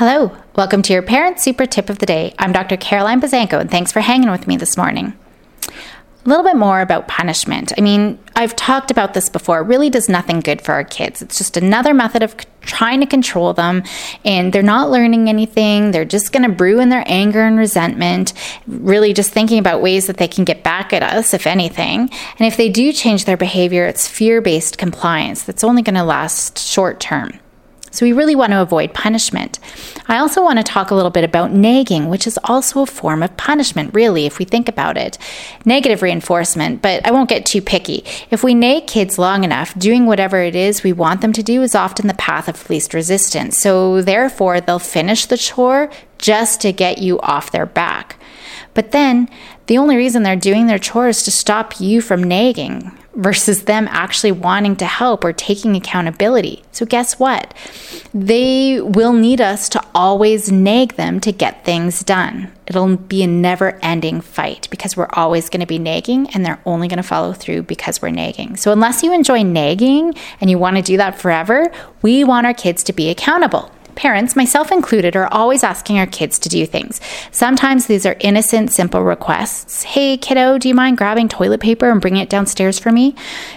Hello, welcome to your Parent Super Tip of the Day. I'm Dr. Caroline Buzanko, and thanks for hanging with me this morning. A little bit more about punishment. I mean, I've talked about this before. It really does nothing good for our kids. It's just another method of trying to control them, and they're not learning anything. They're just going to brew in their anger and resentment, really just thinking about ways that they can get back at us, if anything. And if they do change their behavior, it's fear based compliance that's only going to last short term. So we really want to avoid punishment. I also want to talk a little bit about nagging, which is also a form of punishment, really, if we think about it. Negative reinforcement, but I won't get too picky. If we nag kids long enough, doing whatever it is we want them to do is often the path of least resistance. So therefore, they'll finish the chore just to get you off their back. But then, the only reason they're doing their chores is to stop you from nagging versus them actually wanting to help or taking accountability. So, guess what? They will need us to always nag them to get things done. It'll be a never ending fight because we're always going to be nagging and they're only going to follow through because we're nagging. So, unless you enjoy nagging and you want to do that forever, we want our kids to be accountable. Parents, myself included, are always asking our kids to do things. Sometimes these are innocent, simple requests. Hey, kiddo, do you mind grabbing toilet paper and bringing it downstairs for me?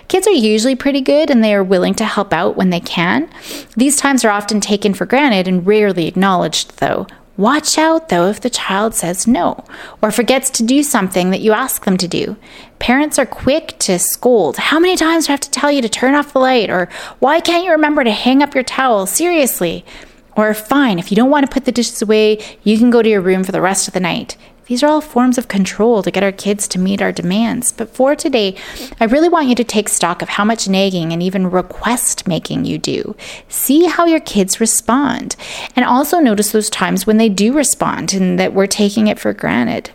Kids are usually pretty good and they are willing to help out when they can. These times are often taken for granted and rarely acknowledged, though. Watch out, though, if the child says no or forgets to do something that you ask them to do. Parents are quick to scold. How many times do I have to tell you to turn off the light? Or why can't you remember to hang up your towel? Seriously. Or, fine, if you don't want to put the dishes away, you can go to your room for the rest of the night. These are all forms of control to get our kids to meet our demands. But for today, I really want you to take stock of how much nagging and even request making you do. See how your kids respond. And also notice those times when they do respond and that we're taking it for granted.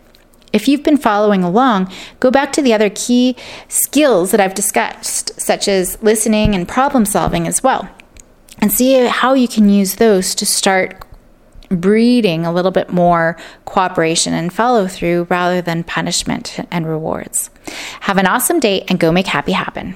If you've been following along, go back to the other key skills that I've discussed, such as listening and problem solving as well and see how you can use those to start breeding a little bit more cooperation and follow through rather than punishment and rewards. Have an awesome day and go make happy happen.